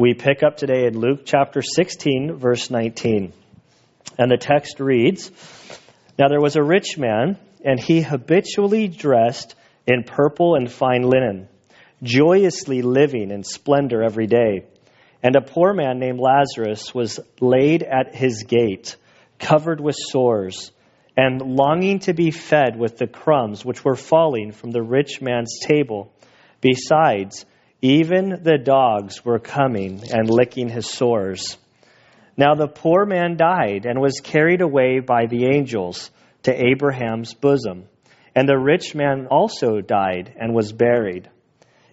We pick up today in Luke chapter 16, verse 19. And the text reads Now there was a rich man, and he habitually dressed in purple and fine linen, joyously living in splendor every day. And a poor man named Lazarus was laid at his gate, covered with sores, and longing to be fed with the crumbs which were falling from the rich man's table. Besides, even the dogs were coming and licking his sores. Now the poor man died and was carried away by the angels to Abraham's bosom. And the rich man also died and was buried.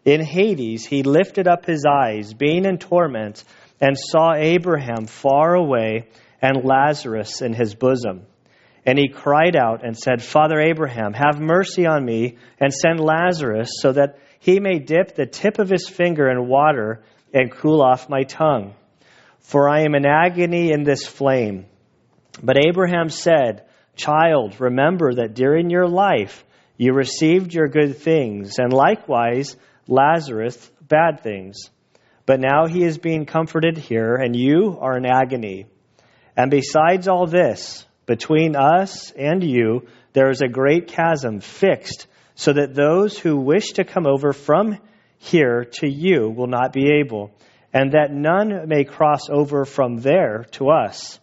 In Hades he lifted up his eyes, being in torment, and saw Abraham far away and Lazarus in his bosom. And he cried out and said, Father Abraham, have mercy on me, and send Lazarus so that he may dip the tip of his finger in water and cool off my tongue. For I am in agony in this flame. But Abraham said, Child, remember that during your life you received your good things, and likewise Lazarus bad things. But now he is being comforted here, and you are in agony. And besides all this, between us and you, there is a great chasm fixed so that those who wish to come over from here to you will not be able, and that none may cross over from there to us.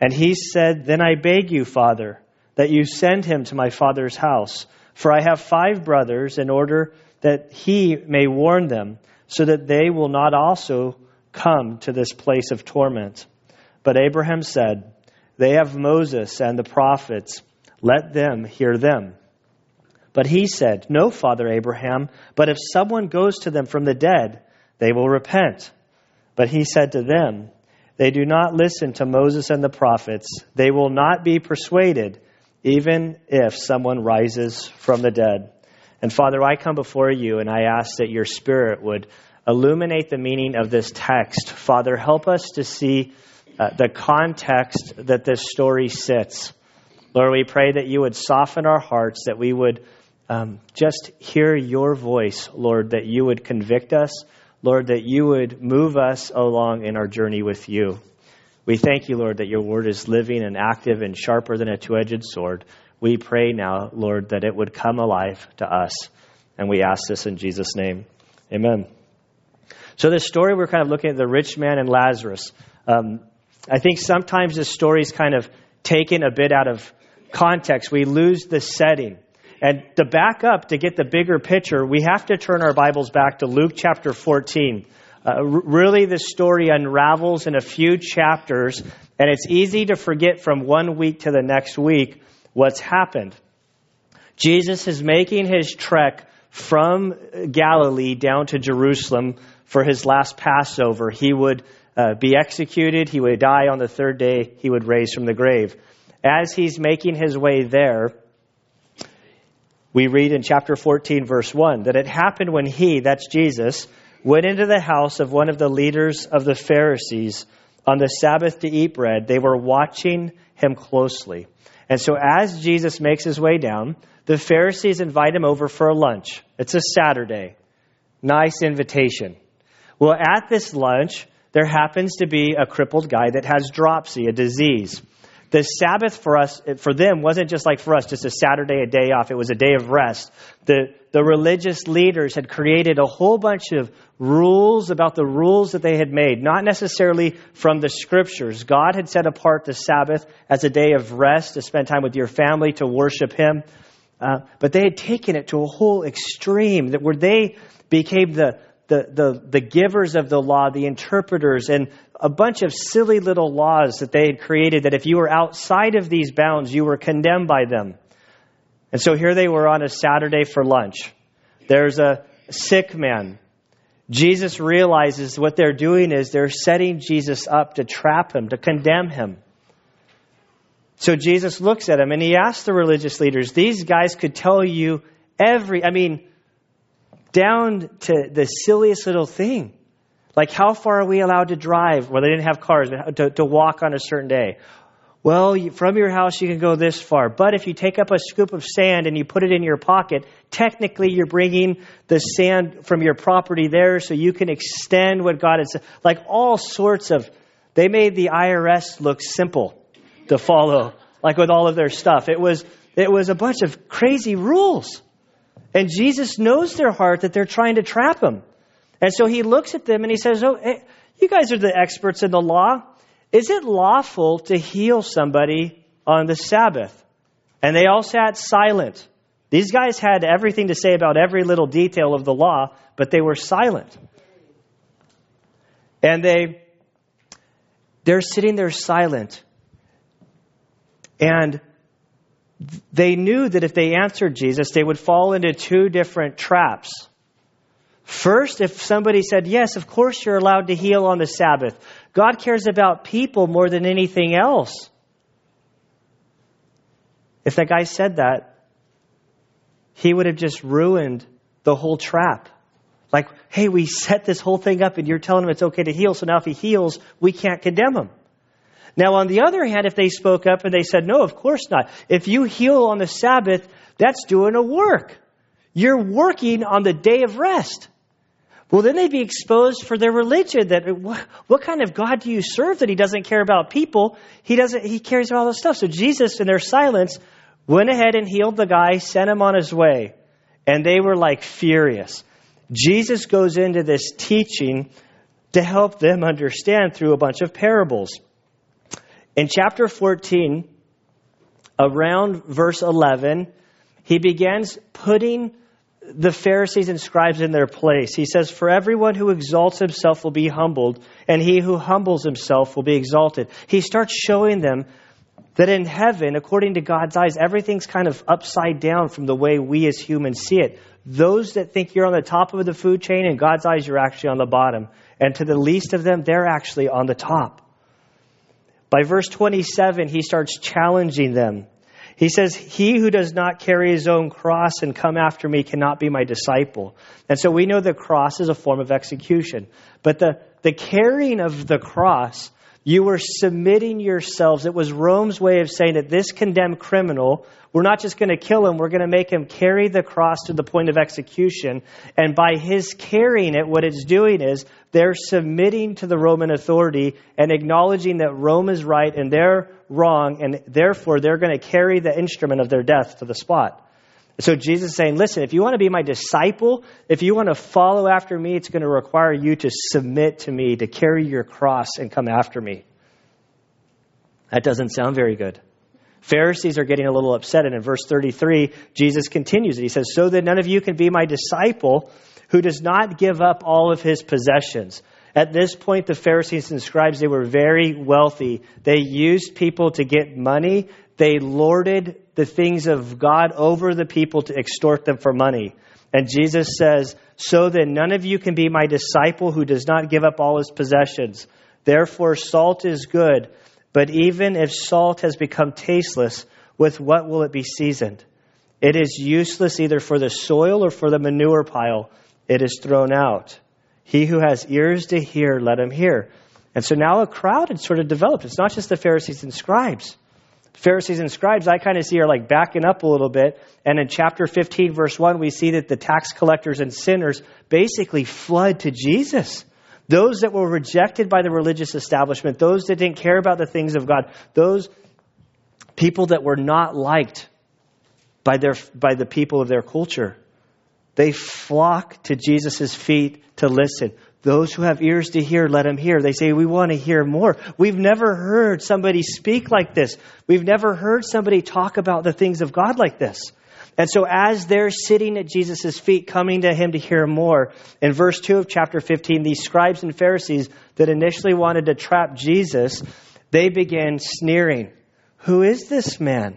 And he said, Then I beg you, Father, that you send him to my father's house, for I have five brothers, in order that he may warn them, so that they will not also come to this place of torment. But Abraham said, They have Moses and the prophets, let them hear them. But he said, No, Father Abraham, but if someone goes to them from the dead, they will repent. But he said to them, They do not listen to Moses and the prophets. They will not be persuaded, even if someone rises from the dead. And Father, I come before you and I ask that your Spirit would illuminate the meaning of this text. Father, help us to see uh, the context that this story sits. Lord, we pray that you would soften our hearts, that we would um, just hear your voice, Lord, that you would convict us, Lord, that you would move us along in our journey with you. We thank you, Lord, that your word is living and active and sharper than a two edged sword. We pray now, Lord, that it would come alive to us. And we ask this in Jesus' name. Amen. So, this story, we're kind of looking at the rich man and Lazarus. Um, I think sometimes this story is kind of taken a bit out of context. We lose the setting. And to back up, to get the bigger picture, we have to turn our Bibles back to Luke chapter 14. Uh, really, the story unravels in a few chapters, and it's easy to forget from one week to the next week what's happened. Jesus is making his trek from Galilee down to Jerusalem for his last Passover. He would uh, be executed, he would die on the third day, he would raise from the grave. As he's making his way there, we read in chapter 14, verse 1, that it happened when he, that's Jesus, went into the house of one of the leaders of the Pharisees on the Sabbath to eat bread. They were watching him closely. And so as Jesus makes his way down, the Pharisees invite him over for a lunch. It's a Saturday. Nice invitation. Well, at this lunch, there happens to be a crippled guy that has dropsy, a disease the Sabbath for us, for them, wasn't just like for us, just a Saturday, a day off. It was a day of rest. The, the religious leaders had created a whole bunch of rules about the rules that they had made, not necessarily from the scriptures. God had set apart the Sabbath as a day of rest to spend time with your family, to worship Him. Uh, but they had taken it to a whole extreme that where they became the, the, the, the givers of the law, the interpreters, and a bunch of silly little laws that they had created that if you were outside of these bounds, you were condemned by them. And so here they were on a Saturday for lunch. There's a sick man. Jesus realizes what they're doing is they're setting Jesus up to trap him, to condemn him. So Jesus looks at him and he asks the religious leaders, these guys could tell you every, I mean, down to the silliest little thing. Like, how far are we allowed to drive? Well, they didn't have cars, to, to walk on a certain day. well, from your house you can go this far. But if you take up a scoop of sand and you put it in your pocket, technically you're bringing the sand from your property there so you can extend what God has. Said. Like all sorts of. They made the IRS look simple to follow, like with all of their stuff. It was, it was a bunch of crazy rules. And Jesus knows their heart that they're trying to trap him. And so he looks at them and he says, Oh, hey, you guys are the experts in the law. Is it lawful to heal somebody on the Sabbath? And they all sat silent. These guys had everything to say about every little detail of the law, but they were silent. And they they're sitting there silent. And they knew that if they answered Jesus, they would fall into two different traps. First, if somebody said, Yes, of course you're allowed to heal on the Sabbath, God cares about people more than anything else. If that guy said that, he would have just ruined the whole trap. Like, hey, we set this whole thing up and you're telling him it's okay to heal, so now if he heals, we can't condemn him. Now, on the other hand, if they spoke up and they said, no, of course not. If you heal on the Sabbath, that's doing a work. You're working on the day of rest. Well, then they'd be exposed for their religion. That what, what, kind of God do you serve that He doesn't care about people? He doesn't. He cares about all this stuff. So Jesus, in their silence, went ahead and healed the guy, sent him on his way, and they were like furious. Jesus goes into this teaching to help them understand through a bunch of parables. In chapter 14, around verse 11, he begins putting the Pharisees and scribes in their place. He says, For everyone who exalts himself will be humbled, and he who humbles himself will be exalted. He starts showing them that in heaven, according to God's eyes, everything's kind of upside down from the way we as humans see it. Those that think you're on the top of the food chain, in God's eyes, you're actually on the bottom. And to the least of them, they're actually on the top. By verse 27, he starts challenging them. He says, He who does not carry his own cross and come after me cannot be my disciple. And so we know the cross is a form of execution. But the, the carrying of the cross, you were submitting yourselves. It was Rome's way of saying that this condemned criminal, we're not just going to kill him, we're going to make him carry the cross to the point of execution. And by his carrying it, what it's doing is they're submitting to the Roman authority and acknowledging that Rome is right and they're wrong, and therefore they're going to carry the instrument of their death to the spot. So Jesus is saying, listen, if you want to be my disciple, if you want to follow after me, it's going to require you to submit to me, to carry your cross and come after me. That doesn't sound very good. Pharisees are getting a little upset, and in verse 33, Jesus continues it. He says, So that none of you can be my disciple who does not give up all of his possessions. At this point, the Pharisees and scribes, they were very wealthy. They used people to get money. They lorded the things of God over the people to extort them for money. And Jesus says, So that none of you can be my disciple who does not give up all his possessions. Therefore, salt is good, but even if salt has become tasteless, with what will it be seasoned? It is useless either for the soil or for the manure pile it is thrown out. He who has ears to hear, let him hear. And so now a crowd had sort of developed. It's not just the Pharisees and scribes. Pharisees and scribes, I kind of see are like backing up a little bit. And in chapter 15, verse 1, we see that the tax collectors and sinners basically flood to Jesus. Those that were rejected by the religious establishment, those that didn't care about the things of God, those people that were not liked by, their, by the people of their culture. They flock to Jesus' feet to listen. Those who have ears to hear, let them hear. They say, We want to hear more. We've never heard somebody speak like this. We've never heard somebody talk about the things of God like this. And so, as they're sitting at Jesus' feet, coming to him to hear more, in verse 2 of chapter 15, these scribes and Pharisees that initially wanted to trap Jesus, they began sneering. Who is this man?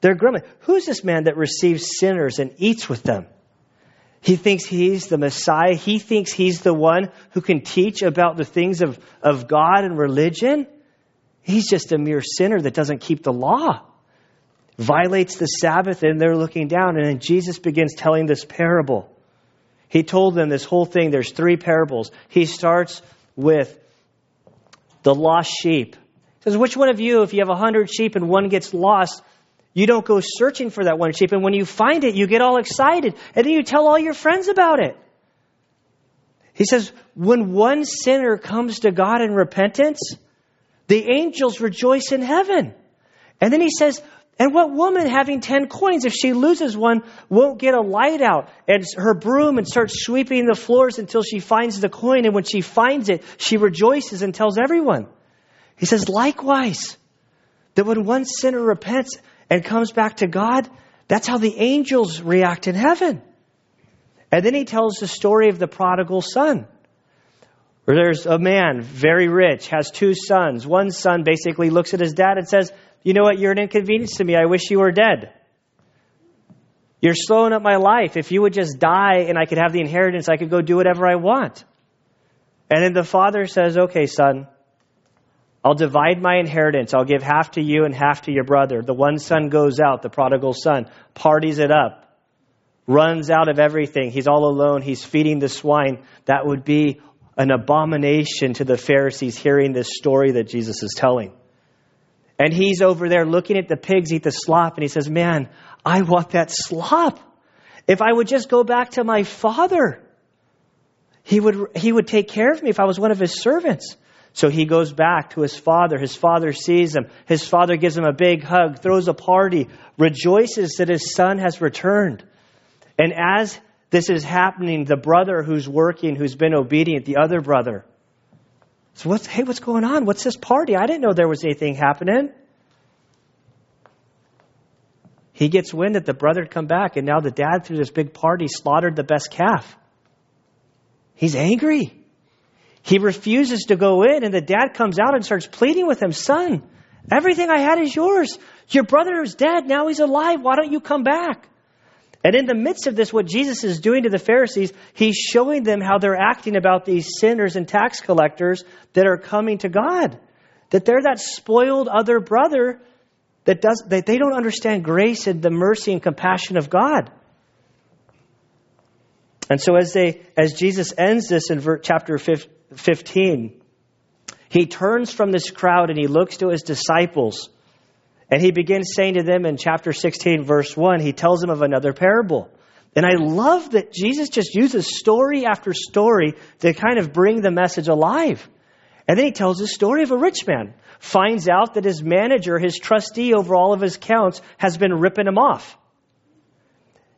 They're grumbling. Who's this man that receives sinners and eats with them? He thinks he's the Messiah. He thinks he's the one who can teach about the things of, of God and religion. He's just a mere sinner that doesn't keep the law, violates the Sabbath, and they're looking down. And then Jesus begins telling this parable. He told them this whole thing. There's three parables. He starts with the lost sheep. He says, which one of you, if you have a hundred sheep and one gets lost, you don't go searching for that one sheep. And when you find it, you get all excited. And then you tell all your friends about it. He says, when one sinner comes to God in repentance, the angels rejoice in heaven. And then he says, and what woman having 10 coins, if she loses one, won't get a light out and her broom and start sweeping the floors until she finds the coin? And when she finds it, she rejoices and tells everyone. He says, likewise, that when one sinner repents and comes back to God, that's how the angels react in heaven. And then he tells the story of the prodigal son. Where there's a man, very rich, has two sons. One son basically looks at his dad and says, you know what? You're an inconvenience to me. I wish you were dead. You're slowing up my life. If you would just die and I could have the inheritance, I could go do whatever I want. And then the father says, Okay, son, I'll divide my inheritance. I'll give half to you and half to your brother. The one son goes out, the prodigal son, parties it up, runs out of everything. He's all alone. He's feeding the swine. That would be an abomination to the Pharisees hearing this story that Jesus is telling. And he's over there looking at the pigs eat the slop, and he says, Man, I want that slop. If I would just go back to my father, he would, he would take care of me if I was one of his servants. So he goes back to his father. His father sees him. His father gives him a big hug, throws a party, rejoices that his son has returned. And as this is happening, the brother who's working, who's been obedient, the other brother, so what's, hey, what's going on? What's this party? I didn't know there was anything happening. He gets wind that the brother had come back, and now the dad, through this big party, slaughtered the best calf. He's angry. He refuses to go in, and the dad comes out and starts pleading with him Son, everything I had is yours. Your brother is dead. Now he's alive. Why don't you come back? And in the midst of this, what Jesus is doing to the Pharisees, he's showing them how they're acting about these sinners and tax collectors that are coming to God. That they're that spoiled other brother that does that they don't understand grace and the mercy and compassion of God. And so as they as Jesus ends this in chapter 15, he turns from this crowd and he looks to his disciples and he begins saying to them in chapter 16, verse 1, he tells them of another parable. And I love that Jesus just uses story after story to kind of bring the message alive. And then he tells the story of a rich man, finds out that his manager, his trustee over all of his accounts, has been ripping him off.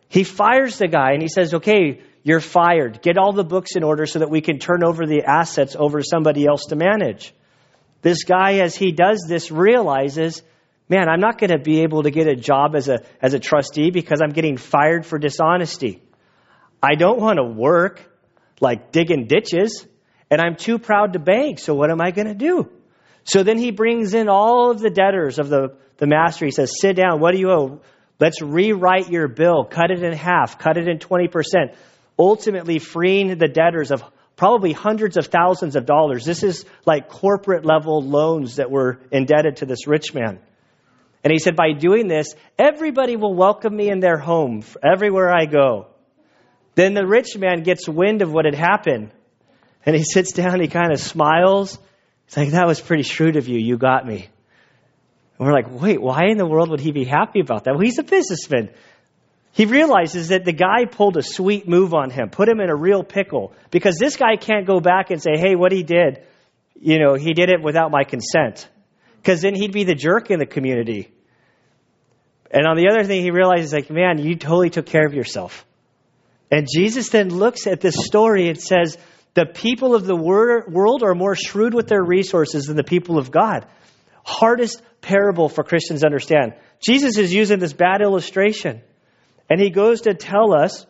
He fires the guy and he says, Okay, you're fired. Get all the books in order so that we can turn over the assets over to somebody else to manage. This guy, as he does this, realizes man, I'm not going to be able to get a job as a, as a trustee because I'm getting fired for dishonesty. I don't want to work like digging ditches, and I'm too proud to beg, so what am I going to do? So then he brings in all of the debtors of the, the master. He says, Sit down, what do you owe? Let's rewrite your bill, cut it in half, cut it in 20%, ultimately freeing the debtors of probably hundreds of thousands of dollars. This is like corporate level loans that were indebted to this rich man. And he said, by doing this, everybody will welcome me in their home everywhere I go. Then the rich man gets wind of what had happened. And he sits down, he kind of smiles. He's like, that was pretty shrewd of you. You got me. And we're like, wait, why in the world would he be happy about that? Well, he's a businessman. He realizes that the guy pulled a sweet move on him, put him in a real pickle, because this guy can't go back and say, hey, what he did, you know, he did it without my consent because then he'd be the jerk in the community. And on the other thing, he realizes, like, man, you totally took care of yourself. And Jesus then looks at this story and says, the people of the world are more shrewd with their resources than the people of God. Hardest parable for Christians to understand. Jesus is using this bad illustration. And he goes to tell us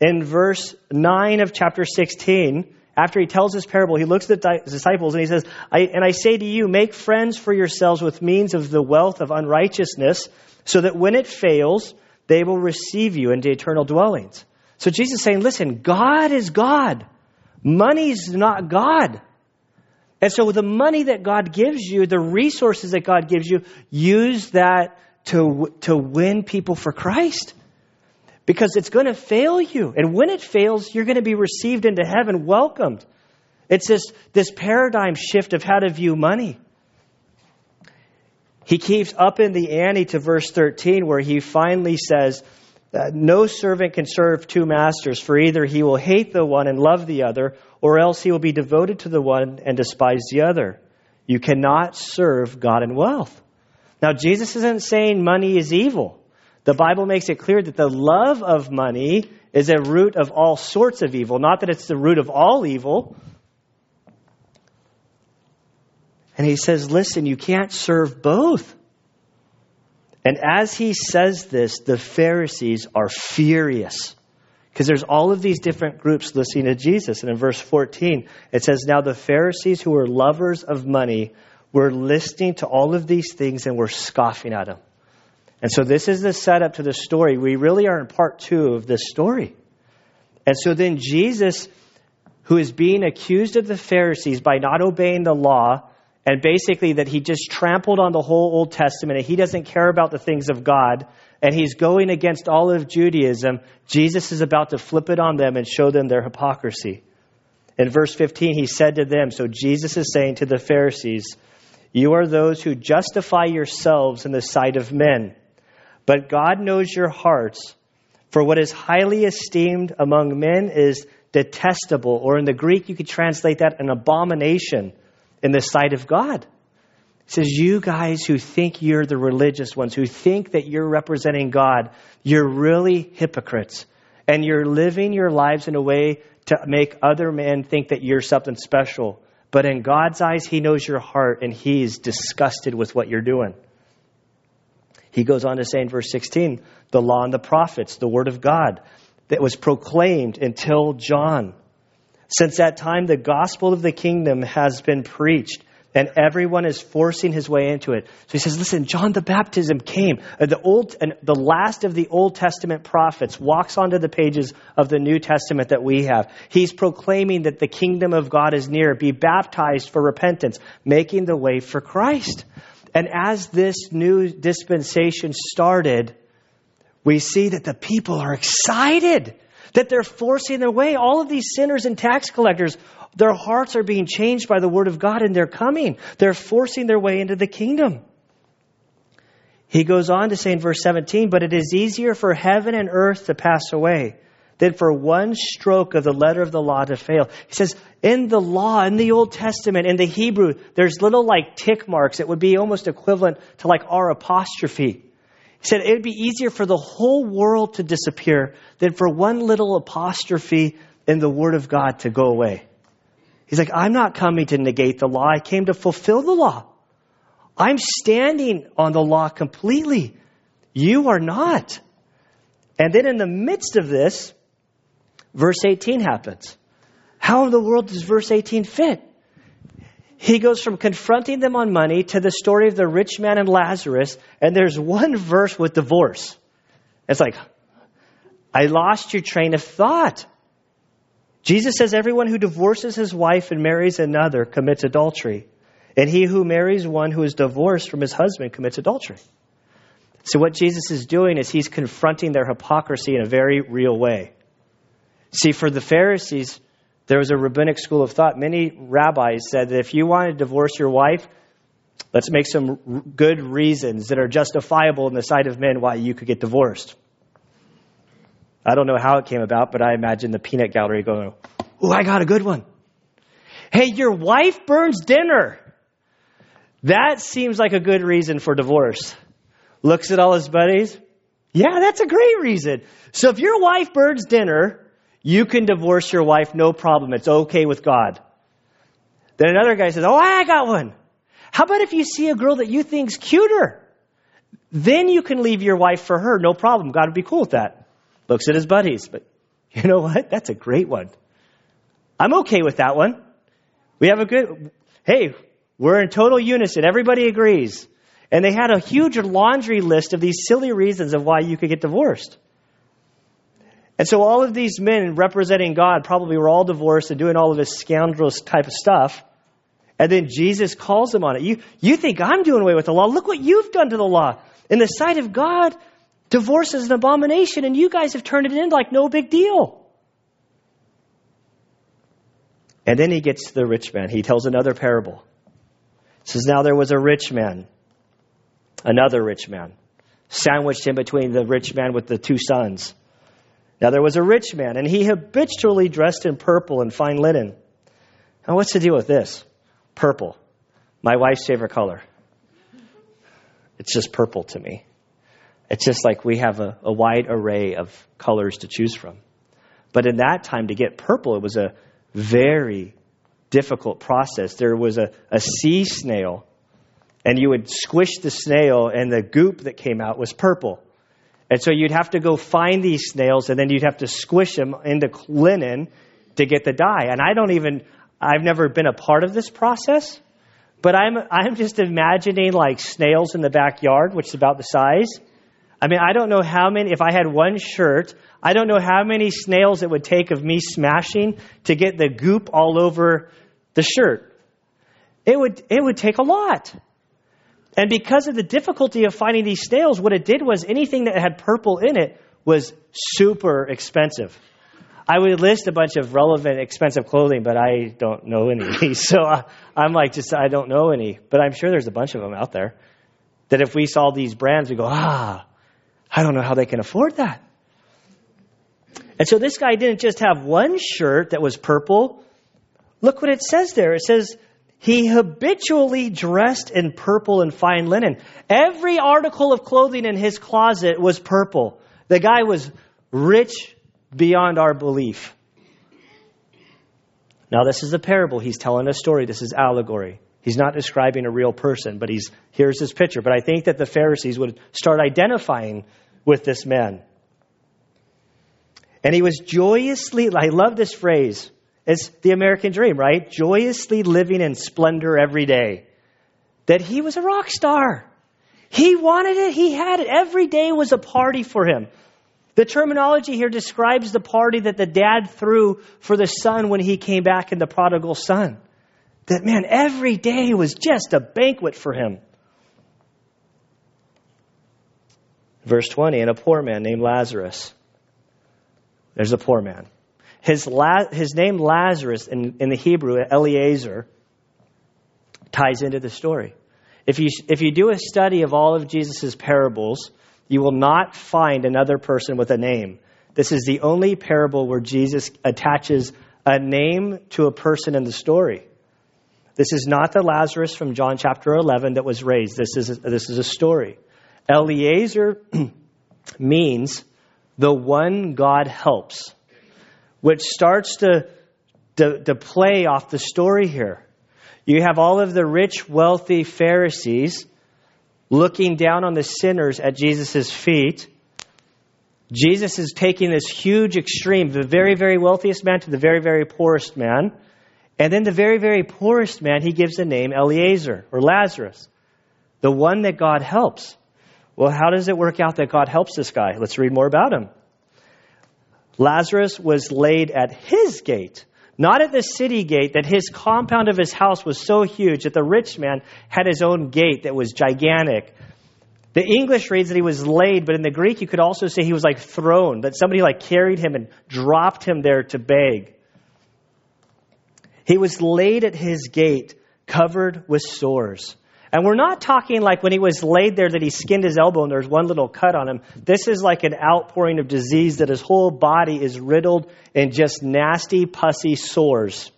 in verse 9 of chapter 16 after he tells this parable, he looks at the disciples and he says, And I say to you, make friends for yourselves with means of the wealth of unrighteousness, so that when it fails, they will receive you into eternal dwellings. So Jesus is saying, listen, God is God. Money's not God. And so the money that God gives you, the resources that God gives you, use that to, to win people for Christ because it's going to fail you. And when it fails, you're going to be received into heaven, welcomed. It's this, this paradigm shift of how to view money. he keeps up in the ante to verse 13, where he finally says, uh, No servant can serve two masters, for either he will hate the one and love the other, or else he will be devoted to the one and despise the other. You cannot serve God and wealth. Now, Jesus isn't saying money is evil. The Bible makes it clear that the love of money is a root of all sorts of evil, not that it's the root of all evil. And he says, Listen, you can't serve both. And as he says this, the Pharisees are furious. Because there's all of these different groups listening to Jesus. And in verse 14, it says, Now the Pharisees who were lovers of money were listening to all of these things and were scoffing at him. And so this is the setup to the story. We really are in part two of this story. And so then Jesus, who is being accused of the Pharisees by not obeying the law, and basically that he just trampled on the whole Old Testament and he doesn't care about the things of God, and he's going against all of Judaism, Jesus is about to flip it on them and show them their hypocrisy. In verse 15, he said to them, so Jesus is saying to the Pharisees, You are those who justify yourselves in the sight of men, but God knows your hearts. For what is highly esteemed among men is detestable, or in the Greek, you could translate that an abomination in the sight of God. He says, You guys who think you're the religious ones, who think that you're representing God, you're really hypocrites. And you're living your lives in a way to make other men think that you're something special. But in God's eyes, He knows your heart and He's disgusted with what you're doing. He goes on to say in verse 16, the law and the prophets, the word of God that was proclaimed until John. Since that time, the gospel of the kingdom has been preached and everyone is forcing his way into it. So he says, listen, John the Baptism came. The old and the last of the Old Testament prophets walks onto the pages of the New Testament that we have. He's proclaiming that the kingdom of God is near. Be baptized for repentance, making the way for Christ. And as this new dispensation started, we see that the people are excited that they're forcing their way. All of these sinners and tax collectors their hearts are being changed by the word of God and they're coming. They're forcing their way into the kingdom. He goes on to say in verse 17, but it is easier for heaven and earth to pass away than for one stroke of the letter of the law to fail. He says, in the law, in the Old Testament, in the Hebrew, there's little like tick marks. It would be almost equivalent to like our apostrophe. He said it would be easier for the whole world to disappear than for one little apostrophe in the Word of God to go away. He's like, I'm not coming to negate the law. I came to fulfill the law. I'm standing on the law completely. You are not. And then in the midst of this, verse 18 happens. How in the world does verse 18 fit? He goes from confronting them on money to the story of the rich man and Lazarus, and there's one verse with divorce. It's like, I lost your train of thought. Jesus says everyone who divorces his wife and marries another commits adultery. And he who marries one who is divorced from his husband commits adultery. So, what Jesus is doing is he's confronting their hypocrisy in a very real way. See, for the Pharisees, there was a rabbinic school of thought. Many rabbis said that if you want to divorce your wife, let's make some good reasons that are justifiable in the sight of men why you could get divorced. I don't know how it came about, but I imagine the peanut gallery going, Oh, I got a good one. Hey, your wife burns dinner. That seems like a good reason for divorce. Looks at all his buddies. Yeah, that's a great reason. So if your wife burns dinner, you can divorce your wife, no problem. It's okay with God. Then another guy says, Oh, I got one. How about if you see a girl that you think's cuter? Then you can leave your wife for her, no problem. God would be cool with that looks at his buddies. But you know what? That's a great one. I'm okay with that one. We have a good, hey, we're in total unison. Everybody agrees. And they had a huge laundry list of these silly reasons of why you could get divorced. And so all of these men representing God probably were all divorced and doing all of this scoundrels type of stuff. And then Jesus calls them on it. You, you think I'm doing away with the law. Look what you've done to the law. In the sight of God, Divorce is an abomination, and you guys have turned it in like no big deal. And then he gets to the rich man. He tells another parable. He says, Now there was a rich man Another rich man, sandwiched in between the rich man with the two sons. Now there was a rich man, and he habitually dressed in purple and fine linen. Now, what's the deal with this? Purple. My wife's favorite color. It's just purple to me. It's just like we have a, a wide array of colors to choose from. But in that time, to get purple, it was a very difficult process. There was a, a sea snail, and you would squish the snail, and the goop that came out was purple. And so you'd have to go find these snails, and then you'd have to squish them into linen to get the dye. And I don't even, I've never been a part of this process, but I'm, I'm just imagining like snails in the backyard, which is about the size. I mean, I don't know how many, if I had one shirt, I don't know how many snails it would take of me smashing to get the goop all over the shirt. It would, it would take a lot. And because of the difficulty of finding these snails, what it did was anything that had purple in it was super expensive. I would list a bunch of relevant, expensive clothing, but I don't know any. so uh, I'm like, just, I don't know any. But I'm sure there's a bunch of them out there that if we saw these brands, we go, ah, I don't know how they can afford that. And so this guy didn't just have one shirt that was purple. Look what it says there. It says, he habitually dressed in purple and fine linen. Every article of clothing in his closet was purple. The guy was rich beyond our belief. Now, this is a parable. He's telling a story. This is allegory. He's not describing a real person, but he's here's his picture. But I think that the Pharisees would start identifying with this man. And he was joyously, I love this phrase. It's the American dream, right? Joyously living in splendor every day. That he was a rock star. He wanted it, he had it. Every day was a party for him. The terminology here describes the party that the dad threw for the son when he came back in the prodigal son. That man, every day was just a banquet for him. Verse 20, and a poor man named Lazarus. There's a poor man. His, La- his name Lazarus in, in the Hebrew, Eliezer, ties into the story. If you, if you do a study of all of Jesus' parables, you will not find another person with a name. This is the only parable where Jesus attaches a name to a person in the story. This is not the Lazarus from John chapter 11 that was raised. This is a, this is a story. Eliezer means the one God helps, which starts to, to, to play off the story here. You have all of the rich, wealthy Pharisees looking down on the sinners at Jesus' feet. Jesus is taking this huge extreme, the very, very wealthiest man to the very, very poorest man. And then the very, very poorest man, he gives the name Eliezer or Lazarus, the one that God helps. Well, how does it work out that God helps this guy? Let's read more about him. Lazarus was laid at his gate, not at the city gate, that his compound of his house was so huge that the rich man had his own gate that was gigantic. The English reads that he was laid, but in the Greek you could also say he was like thrown, that somebody like carried him and dropped him there to beg. He was laid at his gate, covered with sores. And we're not talking like when he was laid there that he skinned his elbow and there's one little cut on him. This is like an outpouring of disease that his whole body is riddled in just nasty, pussy sores.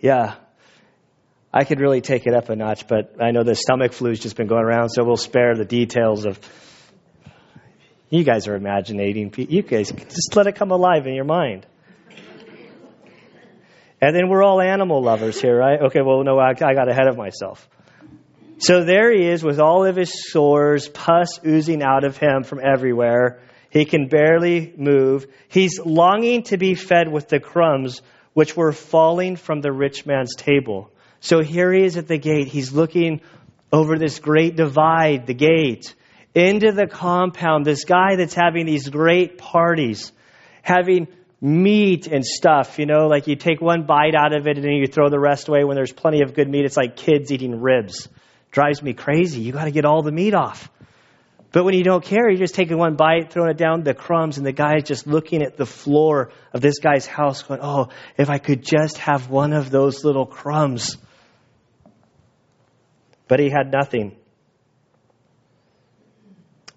Yeah. I could really take it up a notch, but I know the stomach flu's just been going around, so we'll spare the details of. You guys are imaginating. You guys just let it come alive in your mind. And then we're all animal lovers here, right? Okay, well, no, I, I got ahead of myself. So there he is with all of his sores, pus oozing out of him from everywhere. He can barely move. He's longing to be fed with the crumbs which were falling from the rich man's table. So here he is at the gate. He's looking over this great divide, the gate, into the compound. This guy that's having these great parties, having meat and stuff, you know, like you take one bite out of it and then you throw the rest away when there's plenty of good meat. It's like kids eating ribs drives me crazy. You got to get all the meat off. But when you don't care, you're just taking one bite, throwing it down, the crumbs, and the guy's just looking at the floor of this guy's house going, oh, if I could just have one of those little crumbs. But he had nothing.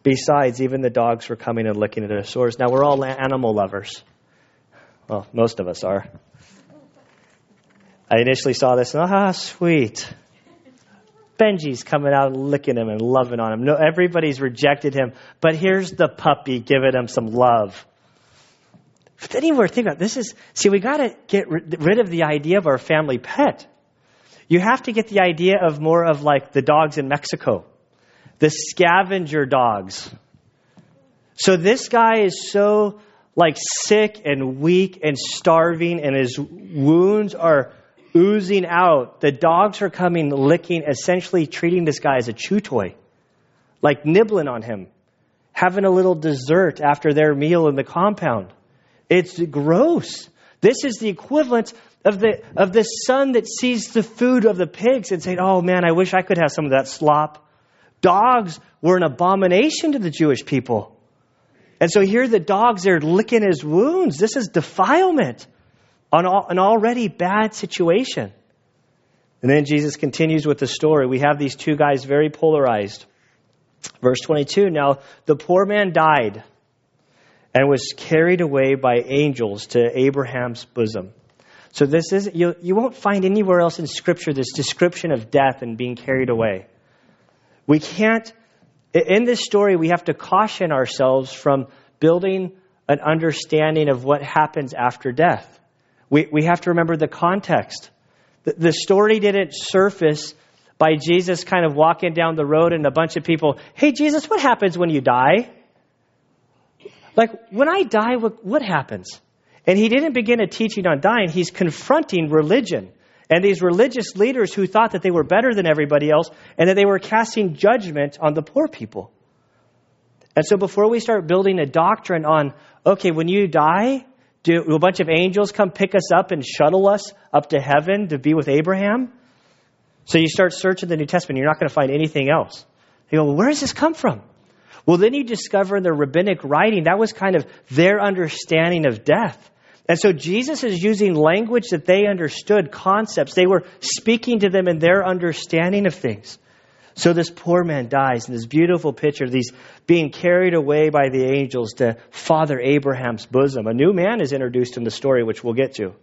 Besides, even the dogs were coming and licking at their sores. Now, we're all animal lovers. Well, most of us are. I initially saw this and, ah, sweet. Benji's coming out licking him and loving on him. No, everybody's rejected him, but here's the puppy giving him some love. But anywhere, think about it. this is see, we got to get rid of the idea of our family pet. You have to get the idea of more of like the dogs in Mexico, the scavenger dogs. So this guy is so like sick and weak and starving, and his wounds are oozing out. The dogs are coming, licking, essentially treating this guy as a chew toy, like nibbling on him, having a little dessert after their meal in the compound. It's gross. This is the equivalent of the, of the son that sees the food of the pigs and saying, Oh man, I wish I could have some of that slop. Dogs were an abomination to the Jewish people. And so here the dogs are licking his wounds. This is defilement on an already bad situation. And then Jesus continues with the story. We have these two guys very polarized. Verse 22 Now the poor man died and was carried away by angels to Abraham's bosom. So this is you, you won't find anywhere else in Scripture this description of death and being carried away. We can't in this story we have to caution ourselves from building an understanding of what happens after death. We, we have to remember the context. The, the story didn't surface by Jesus kind of walking down the road and a bunch of people, hey, Jesus, what happens when you die? Like, when I die, what, what happens? And he didn't begin a teaching on dying. He's confronting religion and these religious leaders who thought that they were better than everybody else and that they were casting judgment on the poor people. And so before we start building a doctrine on, okay, when you die, do a bunch of angels come pick us up and shuttle us up to heaven to be with Abraham? So you start searching the New Testament, you're not going to find anything else. You go, well, where does this come from? Well, then you discover in the rabbinic writing that was kind of their understanding of death. And so Jesus is using language that they understood, concepts. They were speaking to them in their understanding of things. So this poor man dies in this beautiful picture, of these being carried away by the angels to Father Abraham's bosom. A new man is introduced in the story, which we'll get to.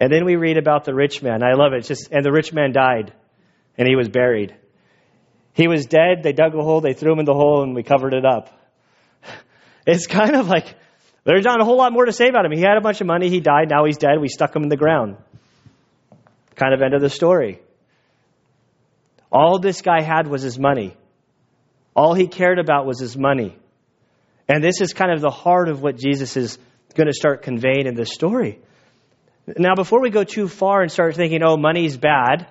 And then we read about the rich man. I love it. It's just, and the rich man died, and he was buried. He was dead. They dug a hole, they threw him in the hole, and we covered it up. It's kind of like there's not a whole lot more to say about him. He had a bunch of money. He died. Now he's dead. We stuck him in the ground. Kind of end of the story. All this guy had was his money. All he cared about was his money. And this is kind of the heart of what Jesus is going to start conveying in this story. Now, before we go too far and start thinking, oh, money's bad,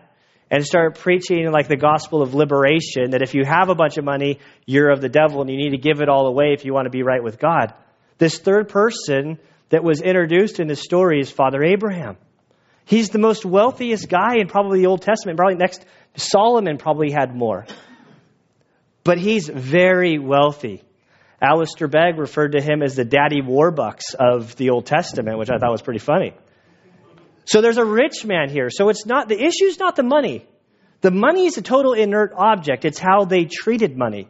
and start preaching like the gospel of liberation, that if you have a bunch of money, you're of the devil and you need to give it all away if you want to be right with God. This third person that was introduced in this story is Father Abraham. He's the most wealthiest guy in probably the Old Testament, probably next Solomon probably had more. But he's very wealthy. Alistair Begg referred to him as the daddy warbucks of the Old Testament, which I thought was pretty funny. So there's a rich man here. So it's not the issue's not the money. The money is a total inert object. It's how they treated money.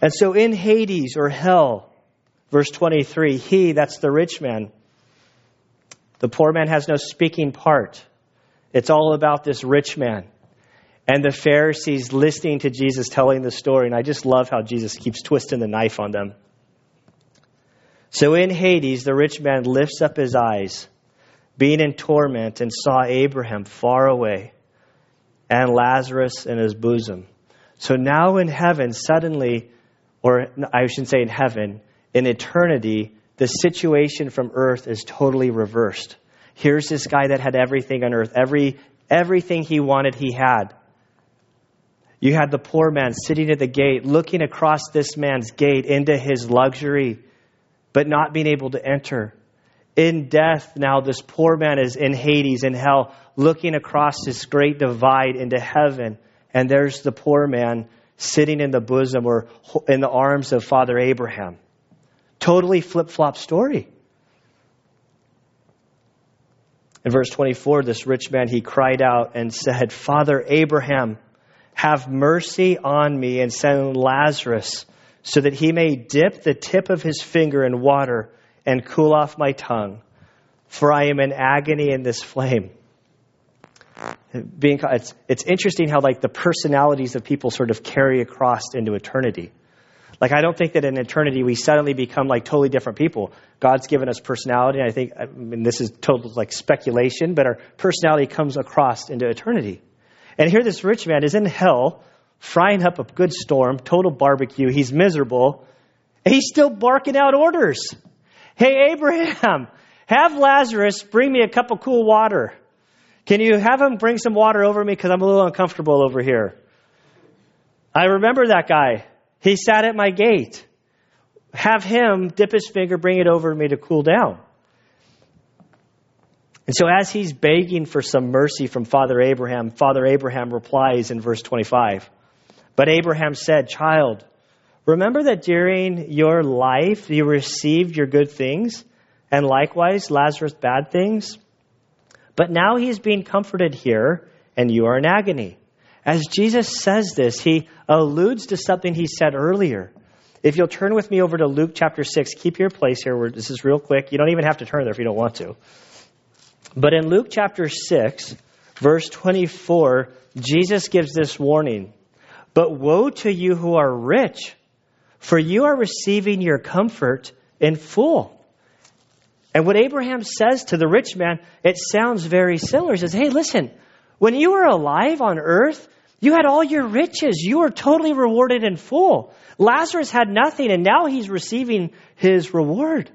And so in Hades or hell, verse 23, he, that's the rich man, the poor man has no speaking part. It's all about this rich man. And the Pharisees listening to Jesus telling the story. And I just love how Jesus keeps twisting the knife on them. So in Hades, the rich man lifts up his eyes, being in torment, and saw Abraham far away and Lazarus in his bosom. So now in heaven, suddenly, or I shouldn't say in heaven, in eternity, the situation from earth is totally reversed. Here's this guy that had everything on earth. Every, everything he wanted, he had. You had the poor man sitting at the gate, looking across this man's gate into his luxury, but not being able to enter. In death, now this poor man is in Hades, in hell, looking across this great divide into heaven. And there's the poor man sitting in the bosom or in the arms of Father Abraham. Totally flip flop story. In verse 24, this rich man, he cried out and said, Father Abraham, Have mercy on me and send Lazarus so that he may dip the tip of his finger in water and cool off my tongue, for I am in agony in this flame. Being, it's, it's interesting how like the personalities of people sort of carry across into eternity. Like, I don't think that in eternity we suddenly become like totally different people. God's given us personality. And I think, I mean, this is total like speculation, but our personality comes across into eternity. And here this rich man is in hell, frying up a good storm, total barbecue. He's miserable. And he's still barking out orders. Hey, Abraham, have Lazarus bring me a cup of cool water. Can you have him bring some water over me? Because I'm a little uncomfortable over here. I remember that guy. He sat at my gate. Have him dip his finger, bring it over to me to cool down. And so, as he's begging for some mercy from Father Abraham, Father Abraham replies in verse 25. But Abraham said, Child, remember that during your life you received your good things, and likewise Lazarus bad things? But now he is being comforted here, and you are in agony. As Jesus says this, he alludes to something he said earlier. If you'll turn with me over to Luke chapter 6, keep your place here. Where this is real quick. You don't even have to turn there if you don't want to. But in Luke chapter 6, verse 24, Jesus gives this warning But woe to you who are rich, for you are receiving your comfort in full. And what Abraham says to the rich man, it sounds very similar. He says, Hey, listen, when you were alive on earth, you had all your riches. You were totally rewarded in full. Lazarus had nothing, and now he's receiving his reward.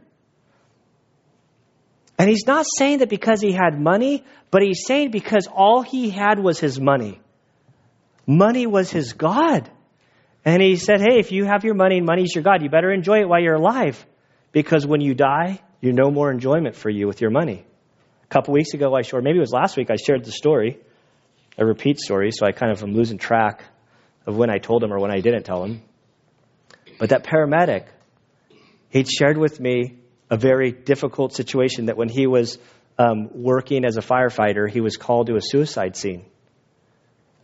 And he's not saying that because he had money, but he's saying because all he had was his money. Money was his God. And he said, Hey, if you have your money and money's your God, you better enjoy it while you're alive. Because when you die, you no more enjoyment for you with your money. A couple weeks ago, I shared, maybe it was last week, I shared the story a repeat story, so I kind of am losing track of when I told him or when I didn't tell him. But that paramedic, he'd shared with me a very difficult situation that when he was um, working as a firefighter, he was called to a suicide scene.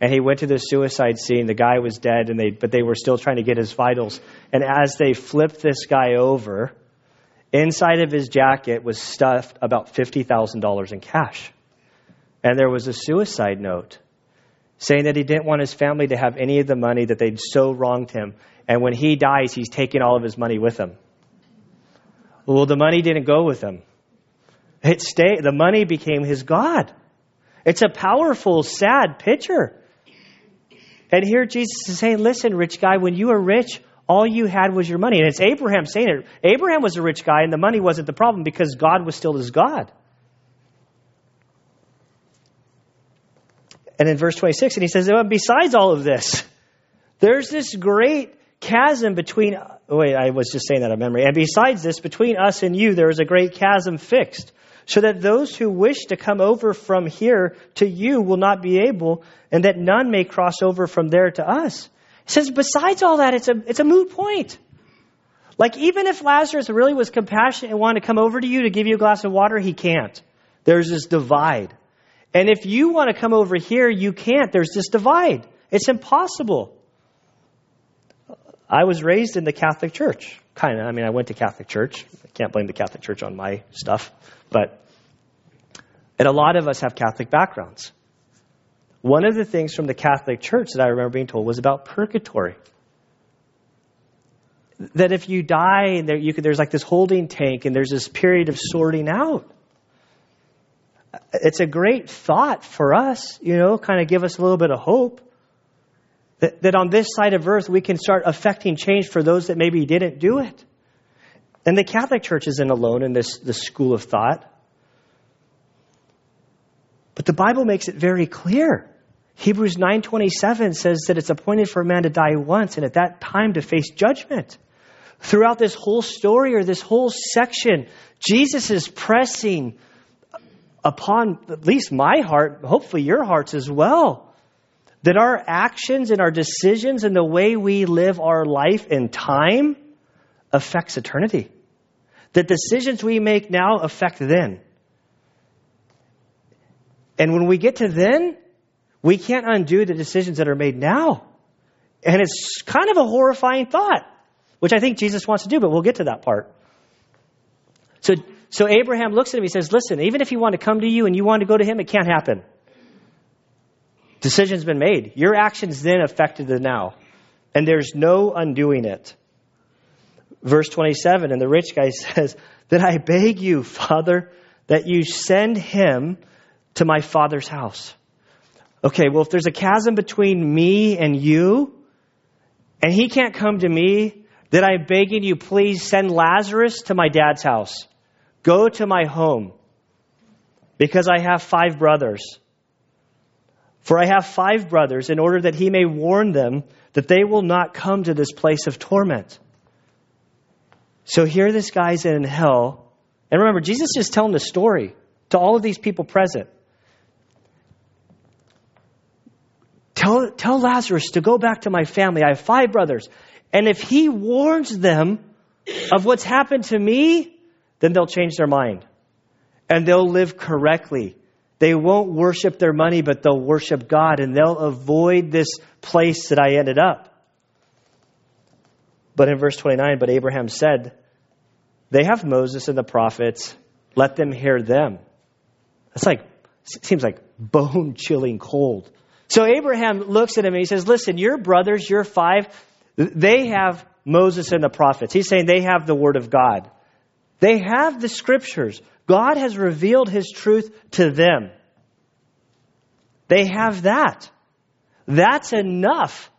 And he went to the suicide scene. The guy was dead, and they, but they were still trying to get his vitals. And as they flipped this guy over, inside of his jacket was stuffed about $50,000 in cash. And there was a suicide note saying that he didn't want his family to have any of the money that they'd so wronged him. And when he dies, he's taking all of his money with him. Well, the money didn't go with him. It stayed, the money became his God. It's a powerful, sad picture. And here Jesus is saying, listen, rich guy, when you were rich, all you had was your money. And it's Abraham saying it. Abraham was a rich guy, and the money wasn't the problem because God was still his God. And in verse 26, and he says, besides all of this, there's this great chasm between, wait, I was just saying that of memory. And besides this, between us and you, there is a great chasm fixed, so that those who wish to come over from here to you will not be able, and that none may cross over from there to us. He says, besides all that, it's a, it's a moot point. Like, even if Lazarus really was compassionate and wanted to come over to you to give you a glass of water, he can't. There's this divide. And if you want to come over here, you can't. There's this divide. It's impossible. I was raised in the Catholic Church. Kind of. I mean, I went to Catholic Church. I can't blame the Catholic Church on my stuff. But, and a lot of us have Catholic backgrounds. One of the things from the Catholic Church that I remember being told was about purgatory. That if you die, there, you could, there's like this holding tank and there's this period of sorting out it's a great thought for us, you know, kind of give us a little bit of hope. That, that on this side of earth we can start affecting change for those that maybe didn't do it. And the Catholic Church isn't alone in this, this school of thought. But the Bible makes it very clear. Hebrews 9:27 says that it's appointed for a man to die once and at that time to face judgment. Throughout this whole story or this whole section, Jesus is pressing upon at least my heart, hopefully your hearts as well, that our actions and our decisions and the way we live our life in time affects eternity. The decisions we make now affect then. And when we get to then, We can't undo the decisions that are made now. And it's kind of a horrifying thought, which I think Jesus wants to do, but we'll get to that part. So, so Abraham looks at him, he says, Listen, even if he wanted to come to you and you want to go to him, it can't happen. Decision's been made. Your actions then affected the now, and there's no undoing it. Verse 27, and the rich guy says, Then I beg you, Father, that you send him to my father's house. Okay, well, if there's a chasm between me and you, and he can't come to me, then I'm begging you, please send Lazarus to my dad's house. Go to my home, because I have five brothers. For I have five brothers, in order that he may warn them that they will not come to this place of torment. So here this guy's in hell. And remember, Jesus is telling the story to all of these people present. Tell, tell Lazarus to go back to my family. I have five brothers. And if he warns them of what's happened to me, then they'll change their mind. And they'll live correctly. They won't worship their money, but they'll worship God and they'll avoid this place that I ended up. But in verse 29, but Abraham said, They have Moses and the prophets. Let them hear them. That's like, seems like bone chilling cold. So Abraham looks at him and he says, Listen, your brothers, your five, they have Moses and the prophets. He's saying they have the word of God. They have the scriptures. God has revealed his truth to them. They have that. That's enough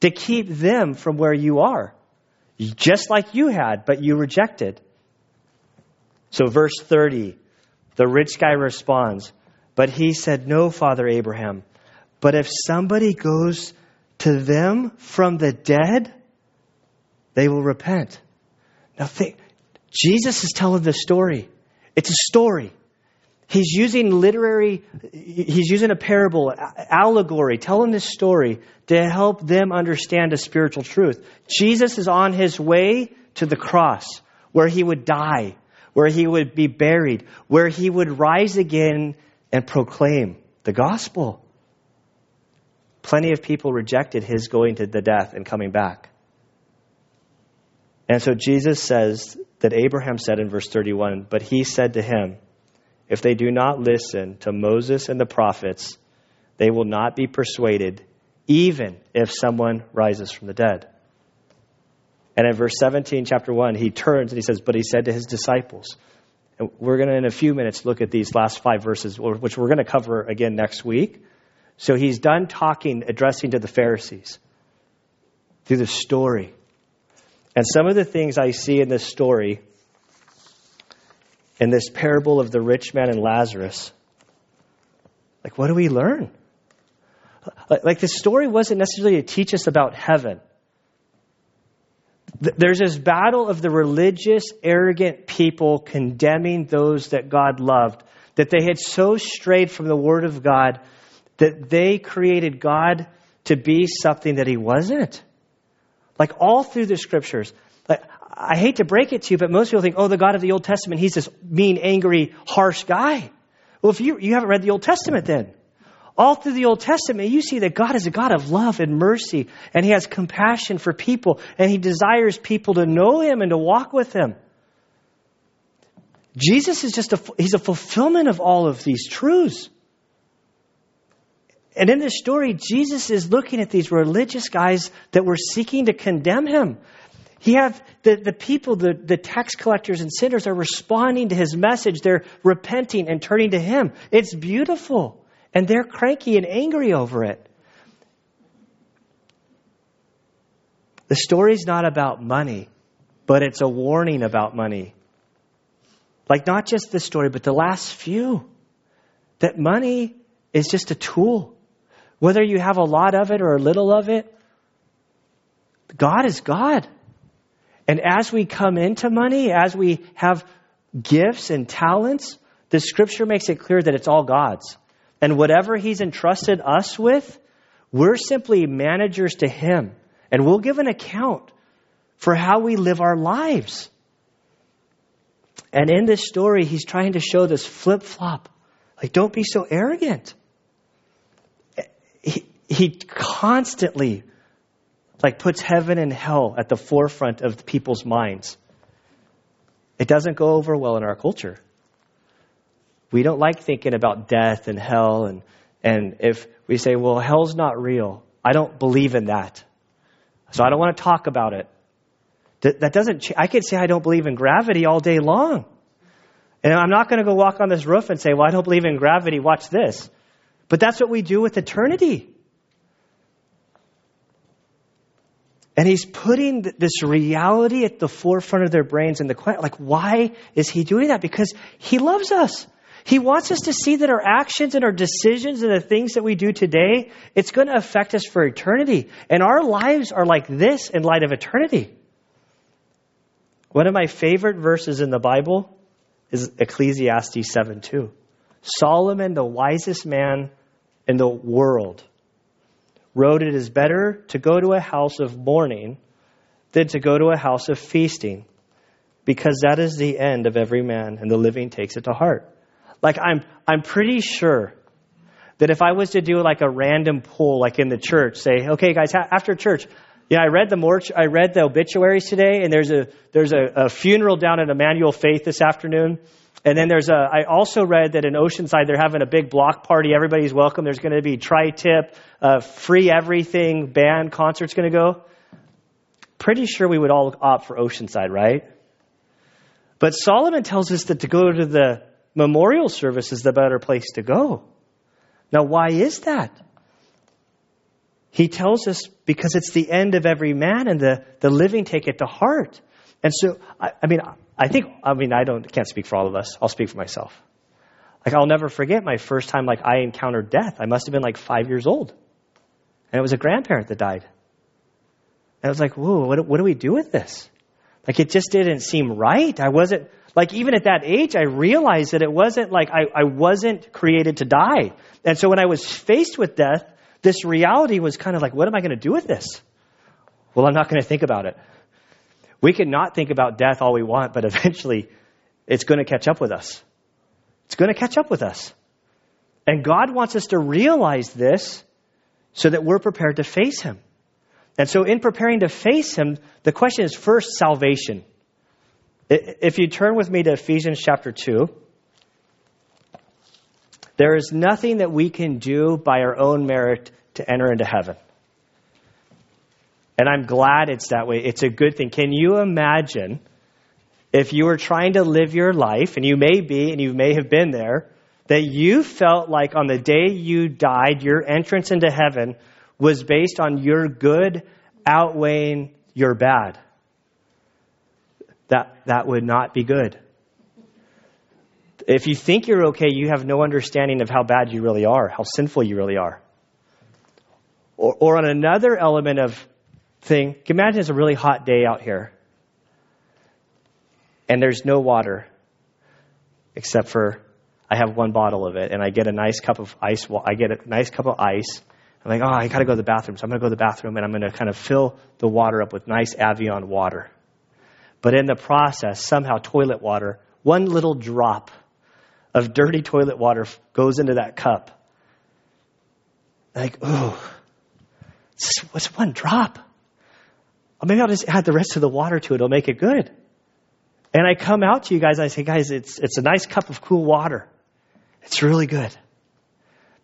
to keep them from where you are. Just like you had, but you rejected. So, verse 30, the rich guy responds, But he said, No, Father Abraham. But if somebody goes to them from the dead, they will repent. Now, think, Jesus is telling this story. It's a story. He's using literary, he's using a parable, allegory, telling this story to help them understand a spiritual truth. Jesus is on his way to the cross where he would die, where he would be buried, where he would rise again and proclaim the gospel. Plenty of people rejected his going to the death and coming back. And so Jesus says that Abraham said in verse 31, but he said to him, if they do not listen to Moses and the prophets, they will not be persuaded, even if someone rises from the dead. And in verse 17, chapter 1, he turns and he says, But he said to his disciples, and we're going to, in a few minutes, look at these last five verses, which we're going to cover again next week. So he's done talking, addressing to the Pharisees through the story. And some of the things I see in this story, in this parable of the rich man and Lazarus, like what do we learn? Like the story wasn't necessarily to teach us about heaven. There's this battle of the religious, arrogant people condemning those that God loved, that they had so strayed from the Word of God that they created God to be something that he wasn't. Like all through the scriptures. Like, I hate to break it to you, but most people think, oh, the God of the Old Testament, he's this mean, angry, harsh guy. Well, if you, you haven't read the Old Testament then. All through the Old Testament, you see that God is a God of love and mercy, and He has compassion for people, and He desires people to know Him and to walk with Him. Jesus is just a, He's a fulfillment of all of these truths. And in this story, Jesus is looking at these religious guys that were seeking to condemn him. He have the, the people, the, the tax collectors and sinners are responding to his message. They're repenting and turning to him. It's beautiful. And they're cranky and angry over it. The story's not about money, but it's a warning about money. Like not just this story, but the last few. That money is just a tool. Whether you have a lot of it or a little of it, God is God. And as we come into money, as we have gifts and talents, the scripture makes it clear that it's all God's. And whatever He's entrusted us with, we're simply managers to Him. And we'll give an account for how we live our lives. And in this story, He's trying to show this flip flop. Like, don't be so arrogant he constantly like puts heaven and hell at the forefront of people's minds. It doesn't go over well in our culture. We don't like thinking about death and hell and and if we say, well, hell's not real, I don't believe in that. So I don't want to talk about it. That doesn't, I could say I don't believe in gravity all day long. And I'm not going to go walk on this roof and say, well, I don't believe in gravity, watch this. But that's what we do with eternity. And he's putting this reality at the forefront of their brains and the question, like, why is he doing that? Because he loves us. He wants us to see that our actions and our decisions and the things that we do today, it's going to affect us for eternity. And our lives are like this in light of eternity. One of my favorite verses in the Bible is Ecclesiastes 7 2. Solomon, the wisest man in the world, wrote it is better to go to a house of mourning than to go to a house of feasting, because that is the end of every man, and the living takes it to heart. Like I'm, I'm pretty sure that if I was to do like a random poll, like in the church, say, okay, guys, after church, yeah, I read the morch, I read the obituaries today, and there's a there's a, a funeral down at Emmanuel Faith this afternoon. And then there's a, I also read that in Oceanside they're having a big block party. Everybody's welcome. There's going to be tri-tip, uh, free everything, band, concert's going to go. Pretty sure we would all opt for Oceanside, right? But Solomon tells us that to go to the memorial service is the better place to go. Now, why is that? He tells us because it's the end of every man and the, the living take it to heart. And so, I, I mean, I think, I mean, I don't, can't speak for all of us. I'll speak for myself. Like, I'll never forget my first time, like, I encountered death. I must have been like five years old. And it was a grandparent that died. And I was like, whoa, what, what do we do with this? Like, it just didn't seem right. I wasn't, like even at that age, I realized that it wasn't like I, I wasn't created to die. And so when I was faced with death, this reality was kind of like, what am I going to do with this? Well, I'm not going to think about it. We can not think about death all we want, but eventually it's going to catch up with us. It's going to catch up with us. And God wants us to realize this so that we're prepared to face Him. And so, in preparing to face Him, the question is first salvation. If you turn with me to Ephesians chapter 2, there is nothing that we can do by our own merit to enter into heaven. And I'm glad it's that way. It's a good thing. Can you imagine if you were trying to live your life, and you may be, and you may have been there, that you felt like on the day you died, your entrance into heaven was based on your good outweighing your bad? that, that would not be good. If you think you're okay, you have no understanding of how bad you really are, how sinful you really are. Or, or on another element of thing, imagine it's a really hot day out here and there's no water except for I have one bottle of it and I get a nice cup of ice. I get a nice cup of ice. I'm like, oh, I got to go to the bathroom. So I'm to go to the bathroom and I'm to kind of fill the water up with nice Evian water. But in the process, somehow toilet water, one little drop of dirty toilet water goes into that cup. Like, ooh, what's one drop? Maybe I'll just add the rest of the water to it. It'll make it good. And I come out to you guys and I say, guys, it's, it's a nice cup of cool water. It's really good.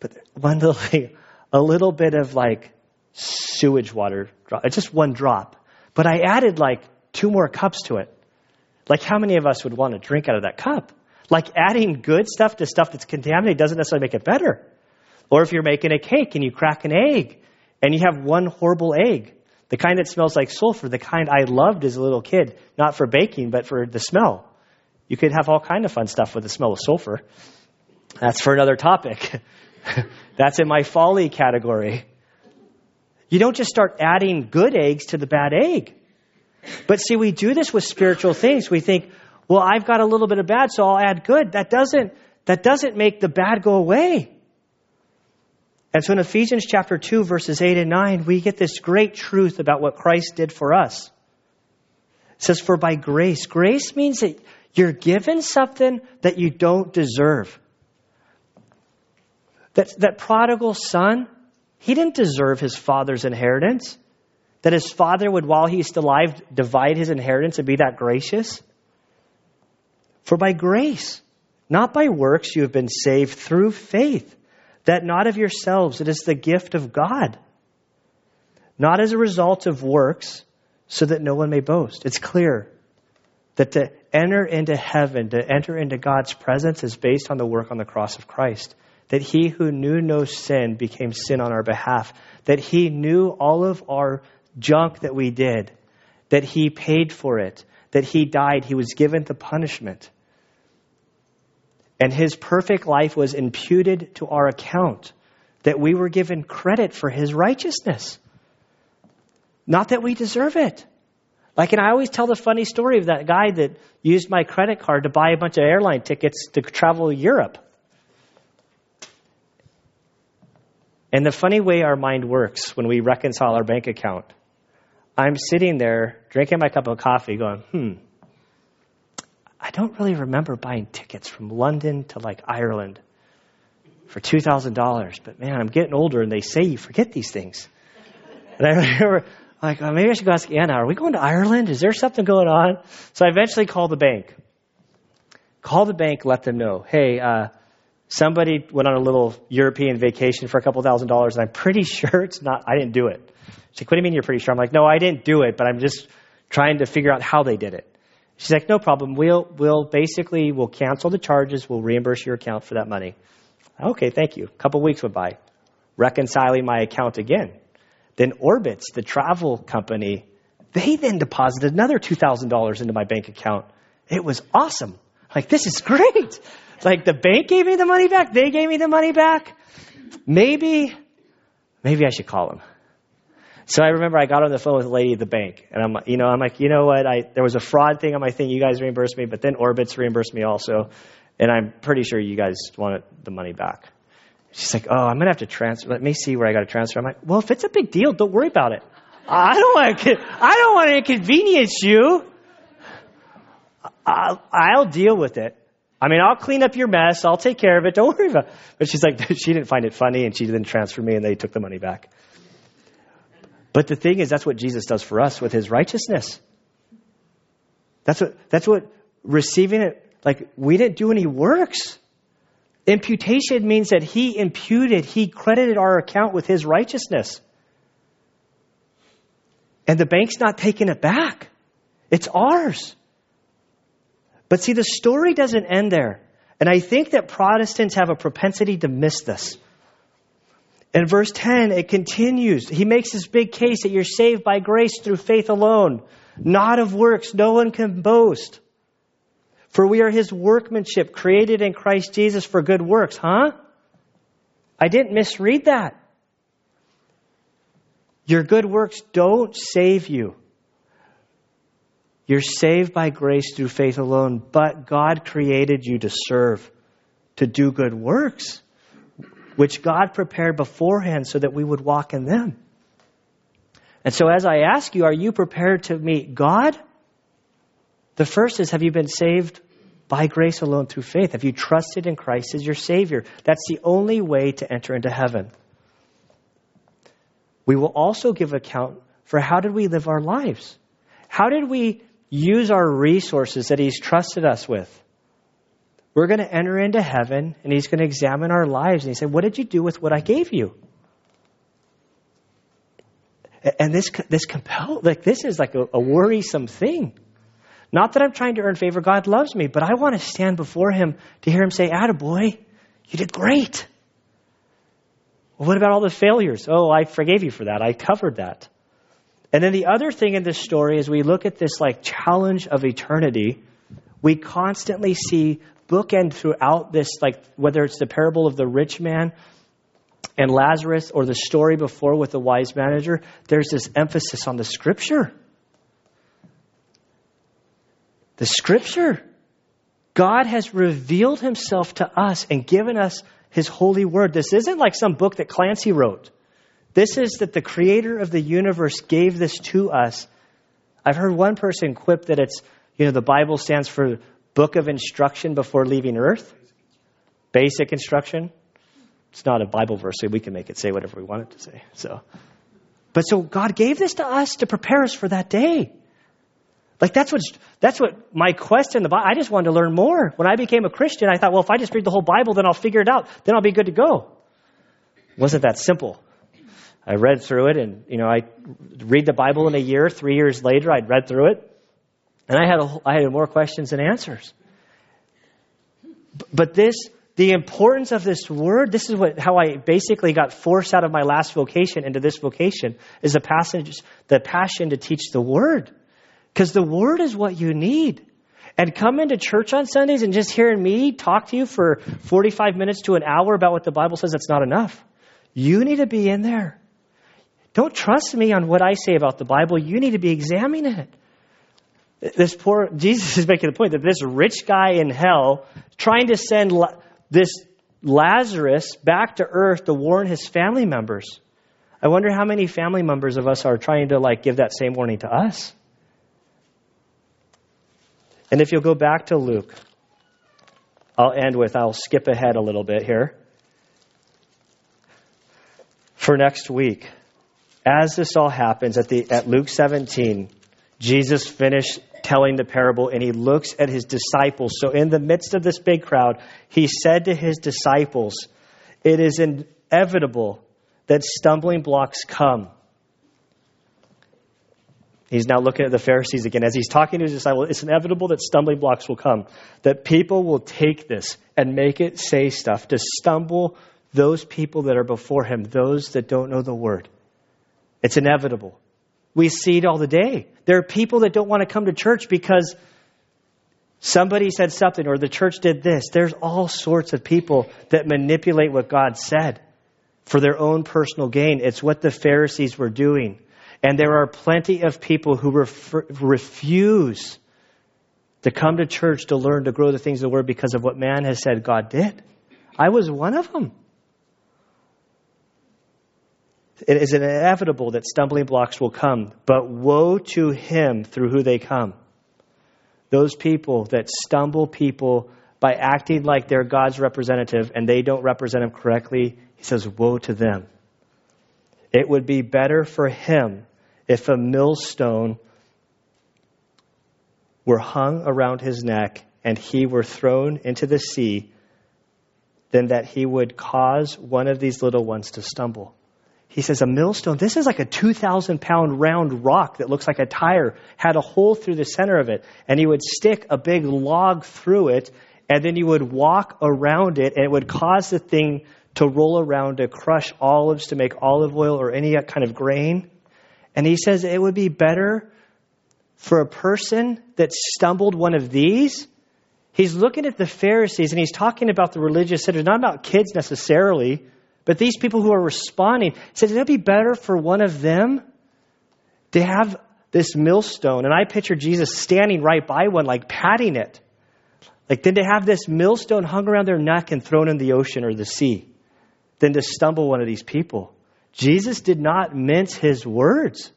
But one little thing, a little bit of like sewage water, it's just one drop. But I added like two more cups to it. Like, how many of us would want to drink out of that cup? Like, adding good stuff to stuff that's contaminated doesn't necessarily make it better. Or if you're making a cake and you crack an egg and you have one horrible egg, the kind that smells like sulfur, the kind I loved as a little kid, not for baking, but for the smell. You could have all kind of fun stuff with the smell of sulfur. That's for another topic. That's in my folly category. You don't just start adding good eggs to the bad egg. But see, we do this with spiritual things. We think, well, I've got a little bit of bad, so I'll add good. That doesn't, that doesn't make the bad go away. And so in Ephesians chapter 2, verses 8 and 9, we get this great truth about what Christ did for us. It says, For by grace, grace means that you're given something that you don't deserve. That, that prodigal son, He didn't deserve his father's inheritance. That his father would, while he's still alive, divide his inheritance and be that gracious. For by grace, not by works, you have been saved through faith, that not of yourselves, it is the gift of God, not as a result of works, so that no one may boast. It's clear that to enter into heaven, to enter into God's presence, is based on the work on the cross of Christ. That he who knew no sin became sin on our behalf, that he knew all of our junk that we did, that he paid for it, that he died, he was given the punishment. And his perfect life was imputed to our account, that we were given credit for his righteousness. Not that we deserve it. Like, and I always tell the funny story of that guy that used my credit card to buy a bunch of airline tickets to travel Europe. And the funny way our mind works when we reconcile our bank account, I'm sitting there drinking my cup of coffee going, hmm, I don't really remember buying tickets from London to like Ireland for $2,000, but man, I'm getting older and they say you forget these things. And I remember, like, oh, maybe I should go ask Anna, are we going to Ireland? Is there something going on? So I eventually called the bank. Call the bank, let them know, hey, uh, somebody went on a little European vacation for a couple thousand dollars, and I'm pretty sure it's not, I didn't do it. She's like, what do you mean you're pretty sure? I'm like, no, I didn't do it, but I'm just trying to figure out how they did it. She's like, no problem. We'll, we'll basically, we'll cancel the charges. We'll reimburse your account for that money. Okay, thank you. A couple weeks went by. Reconciling my account again. Then Orbitz, the travel company, they then deposited another $2,000 into my bank account. It was awesome. Like, this is great. Like the bank gave me the money back, they gave me the money back. Maybe, maybe I should call them. So I remember I got on the phone with a lady at the bank, and I'm, you know, I'm like, you know what? I there was a fraud thing on my thing. You guys reimbursed me, but then Orbitz reimbursed me also, and I'm pretty sure you guys wanted the money back. She's like, oh, I'm gonna have to transfer. Let me see where I got to transfer. I'm like, well, if it's a big deal, don't worry about it. I don't want to. I don't want to inconvenience you. I'll, I'll deal with it. I mean, I'll clean up your mess. I'll take care of it. Don't worry about it. But she's like, she didn't find it funny and she didn't transfer me and they took the money back. But the thing is, that's what Jesus does for us with his righteousness. That's what, that's what receiving it, like, we didn't do any works. Imputation means that he imputed, he credited our account with his righteousness. And the bank's not taking it back. It's ours. But see, the story doesn't end there. And I think that Protestants have a propensity to miss this. In verse 10, it continues. He makes this big case that you're saved by grace through faith alone, not of works. No one can boast. For we are his workmanship, created in Christ Jesus for good works. Huh? I didn't misread that. Your good works don't save you. You're saved by grace through faith alone, but God created you to serve, to do good works, which God prepared beforehand so that we would walk in them. And so, as I ask you, are you prepared to meet God? The first is have you been saved by grace alone through faith? Have you trusted in Christ as your Savior? That's the only way to enter into heaven. We will also give account for how did we live our lives? How did we use our resources that He's trusted us with. We're going to enter into heaven and He's going to examine our lives. And He said, What did you do with what I gave you? And this, this compel, like this is like a, a worrisome thing. Not that I'm trying to earn favor. God loves me, but I want to stand before Him to hear Him say, Attaboy, you did great. Well, what about all the failures? Oh, I forgave you for that. I covered that. And then the other thing in this story is we look at this like challenge of eternity, we constantly see bookend throughout this, like whether it's the parable of the rich man and Lazarus or the story before with the wise manager, there's this emphasis on the scripture. The scripture. God has revealed himself to us and given us his holy word. This isn't like some book that Clancy wrote. This is that the creator of the universe gave this to us. I've heard one person quip that it's, you know, the Bible stands for book of instruction before leaving earth. Basic instruction. it's not a Bible verse, so we can make it say whatever we want it to say. So, but so God gave this to us to prepare us for that day. Like that's what that's what my quest in the Bible. I just wanted to learn more. When I became a Christian, I thought, well, if I just read the whole Bible, then I'll figure it out. Then I'll be good to go. Wasn't that simple? I read through it, and you know, I read the Bible in a year. Three years later, I'd read through it, and I had a, I had more questions than answers. But this, the importance of this word, this is what how I basically got forced out of my last vocation into this vocation is the passage, the passion to teach the word. Because the Word is what you need. And coming to church on Sundays and just hearing me talk to you for 45 minutes to an hour about what the Bible says, that's not enough. You need to be in there. Don't trust me on what I say about the Bible. You need to be examining it. This poor, Jesus is making the point that this rich guy in hell trying to send this Lazarus back to earth to warn his family members. I wonder how many family members of us are trying to like give that same warning to us. And if you'll go back to Luke, I'll end with, I'll skip ahead a little bit here. For next week, as this all happens at, the, at Luke 17, Jesus finished telling the parable and he looks at his disciples. So, in the midst of this big crowd, he said to his disciples, It is inevitable that stumbling blocks come. He's now looking at the Pharisees again. As he's talking to his disciples, it's inevitable that stumbling blocks will come, that people will take this and make it say stuff to stumble those people that are before him, those that don't know the word. It's inevitable. We see it all the day. There are people that don't want to come to church because somebody said something or the church did this. There's all sorts of people that manipulate what God said for their own personal gain. It's what the Pharisees were doing. And there are plenty of people who refuse to come to church to learn to grow the things of the Word because of what man has said God did. I was one of them. It is inevitable that stumbling blocks will come, but woe to him through who they come. Those people that stumble people by acting like they're God's representative and they don't represent him correctly, he says, Woe to them. It would be better for him if a millstone were hung around his neck and he were thrown into the sea, than that he would cause one of these little ones to stumble. He says, A millstone, this is like a 2,000 pound round rock that looks like a tire, had a hole through the center of it, and he would stick a big log through it, and then he would walk around it, and it would cause the thing to roll around to crush olives to make olive oil or any kind of grain. And he says it would be better for a person that stumbled one of these. He's looking at the Pharisees and he's talking about the religious sinners, not about kids necessarily, but these people who are responding. Says it'd be better for one of them to have this millstone. And I picture Jesus standing right by one, like patting it. Like then to have this millstone hung around their neck and thrown in the ocean or the sea, than to stumble one of these people. Jesus did not mince his words.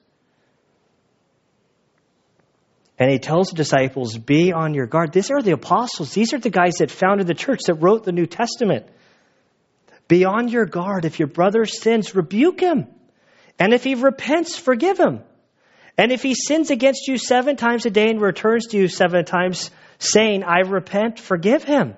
And he tells the disciples, Be on your guard. These are the apostles. These are the guys that founded the church, that wrote the New Testament. Be on your guard. If your brother sins, rebuke him. And if he repents, forgive him. And if he sins against you seven times a day and returns to you seven times, saying, I repent, forgive him.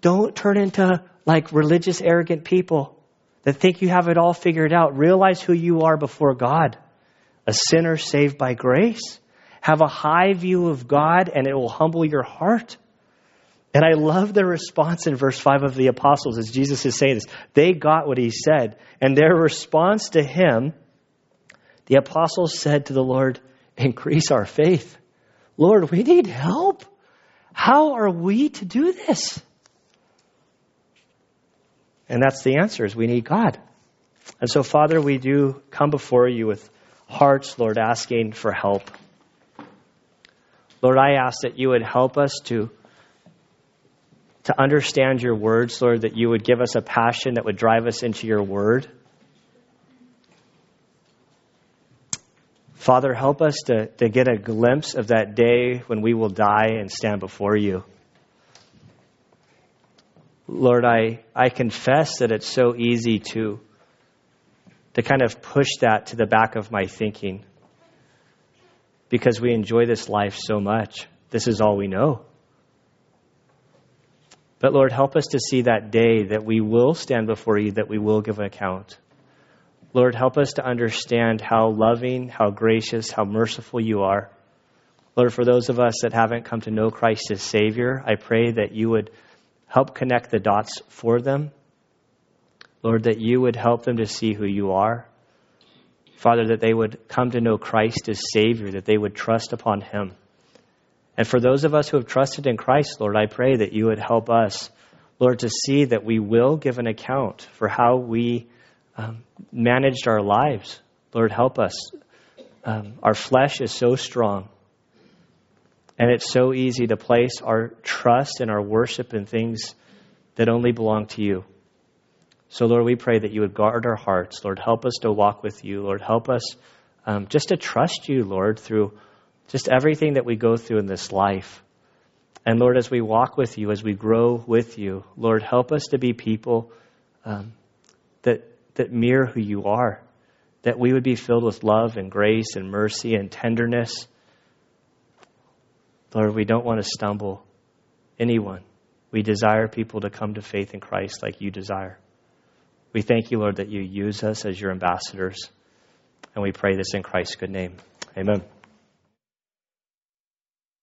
Don't turn into like religious, arrogant people that think you have it all figured out. Realize who you are before God a sinner saved by grace. Have a high view of God, and it will humble your heart. And I love the response in verse 5 of the apostles as Jesus is saying this. They got what he said. And their response to him, the apostles said to the Lord, Increase our faith. Lord, we need help. How are we to do this? And that's the answer is we need God. And so, Father, we do come before you with hearts, Lord, asking for help. Lord, I ask that you would help us to, to understand your words, Lord, that you would give us a passion that would drive us into your word. Father, help us to, to get a glimpse of that day when we will die and stand before you. Lord, I, I confess that it's so easy to, to kind of push that to the back of my thinking because we enjoy this life so much. This is all we know. But Lord, help us to see that day that we will stand before you, that we will give an account. Lord, help us to understand how loving, how gracious, how merciful you are. Lord, for those of us that haven't come to know Christ as Savior, I pray that you would help connect the dots for them. Lord, that you would help them to see who you are. Father, that they would come to know Christ as Savior, that they would trust upon Him. And for those of us who have trusted in Christ, Lord, I pray that you would help us, Lord, to see that we will give an account for how we um, managed our lives. Lord, help us. Um, our flesh is so strong. And it's so easy to place our trust and our worship in things that only belong to you. So, Lord, we pray that you would guard our hearts. Lord, help us to walk with you. Lord, help us um, just to trust you, Lord, through just everything that we go through in this life. And Lord, as we walk with you, as we grow with you, Lord, help us to be people um, that, that mirror who you are, that we would be filled with love and grace and mercy and tenderness. Lord, we don't want to stumble anyone. We desire people to come to faith in Christ like you desire. We thank you, Lord, that you use us as your ambassadors. And we pray this in Christ's good name. Amen.